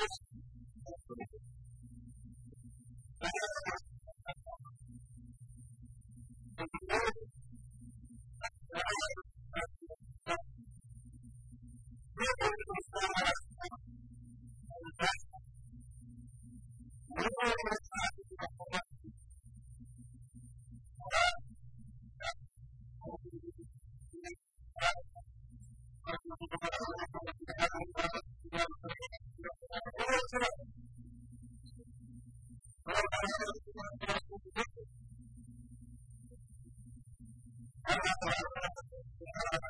Thank you.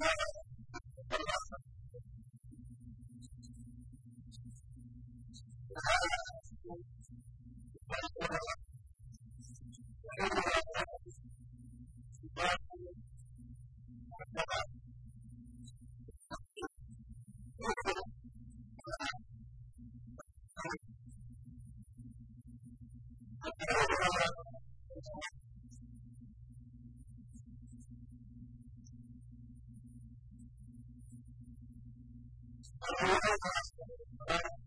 now Thank you.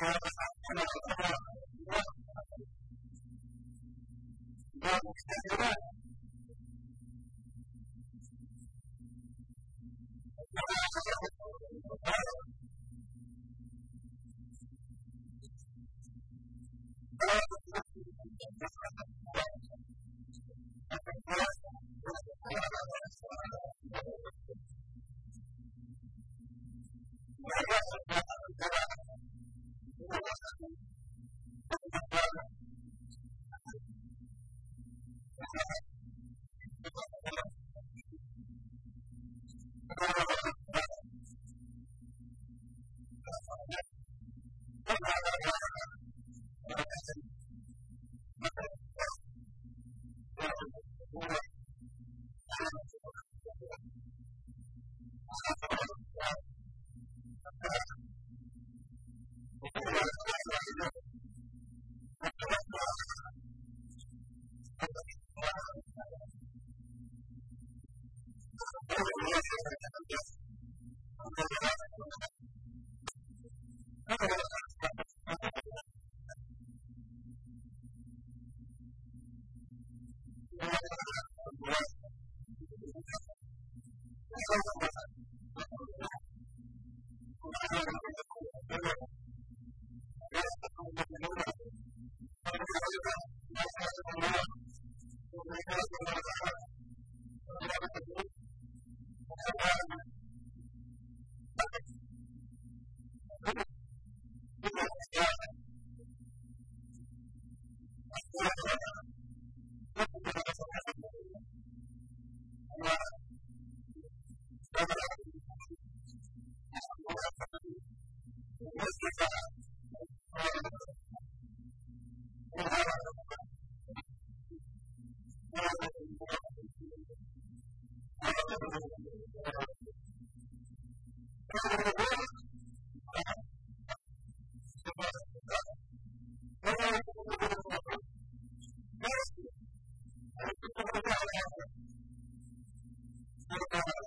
Thank you. Gracias. Thank you.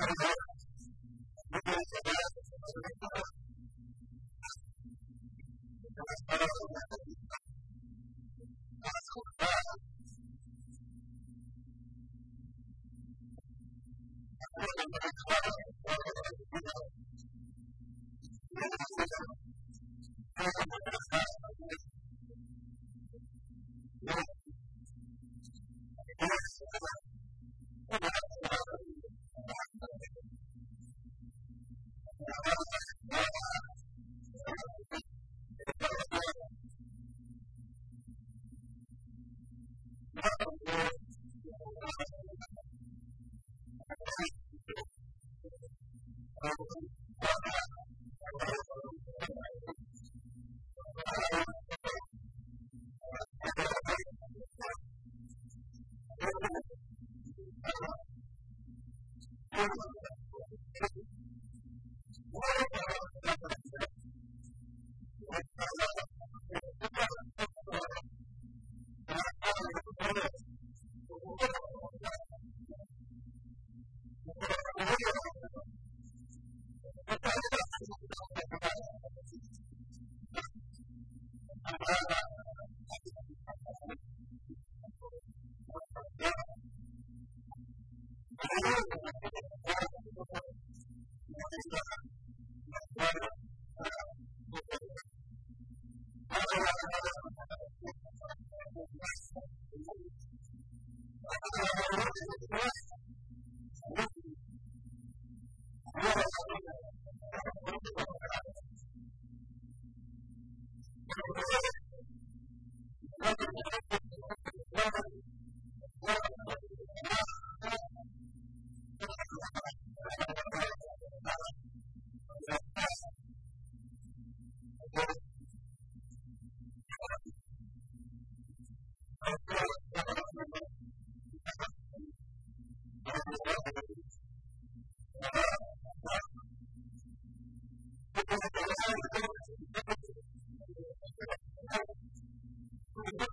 Thank you. Thank you.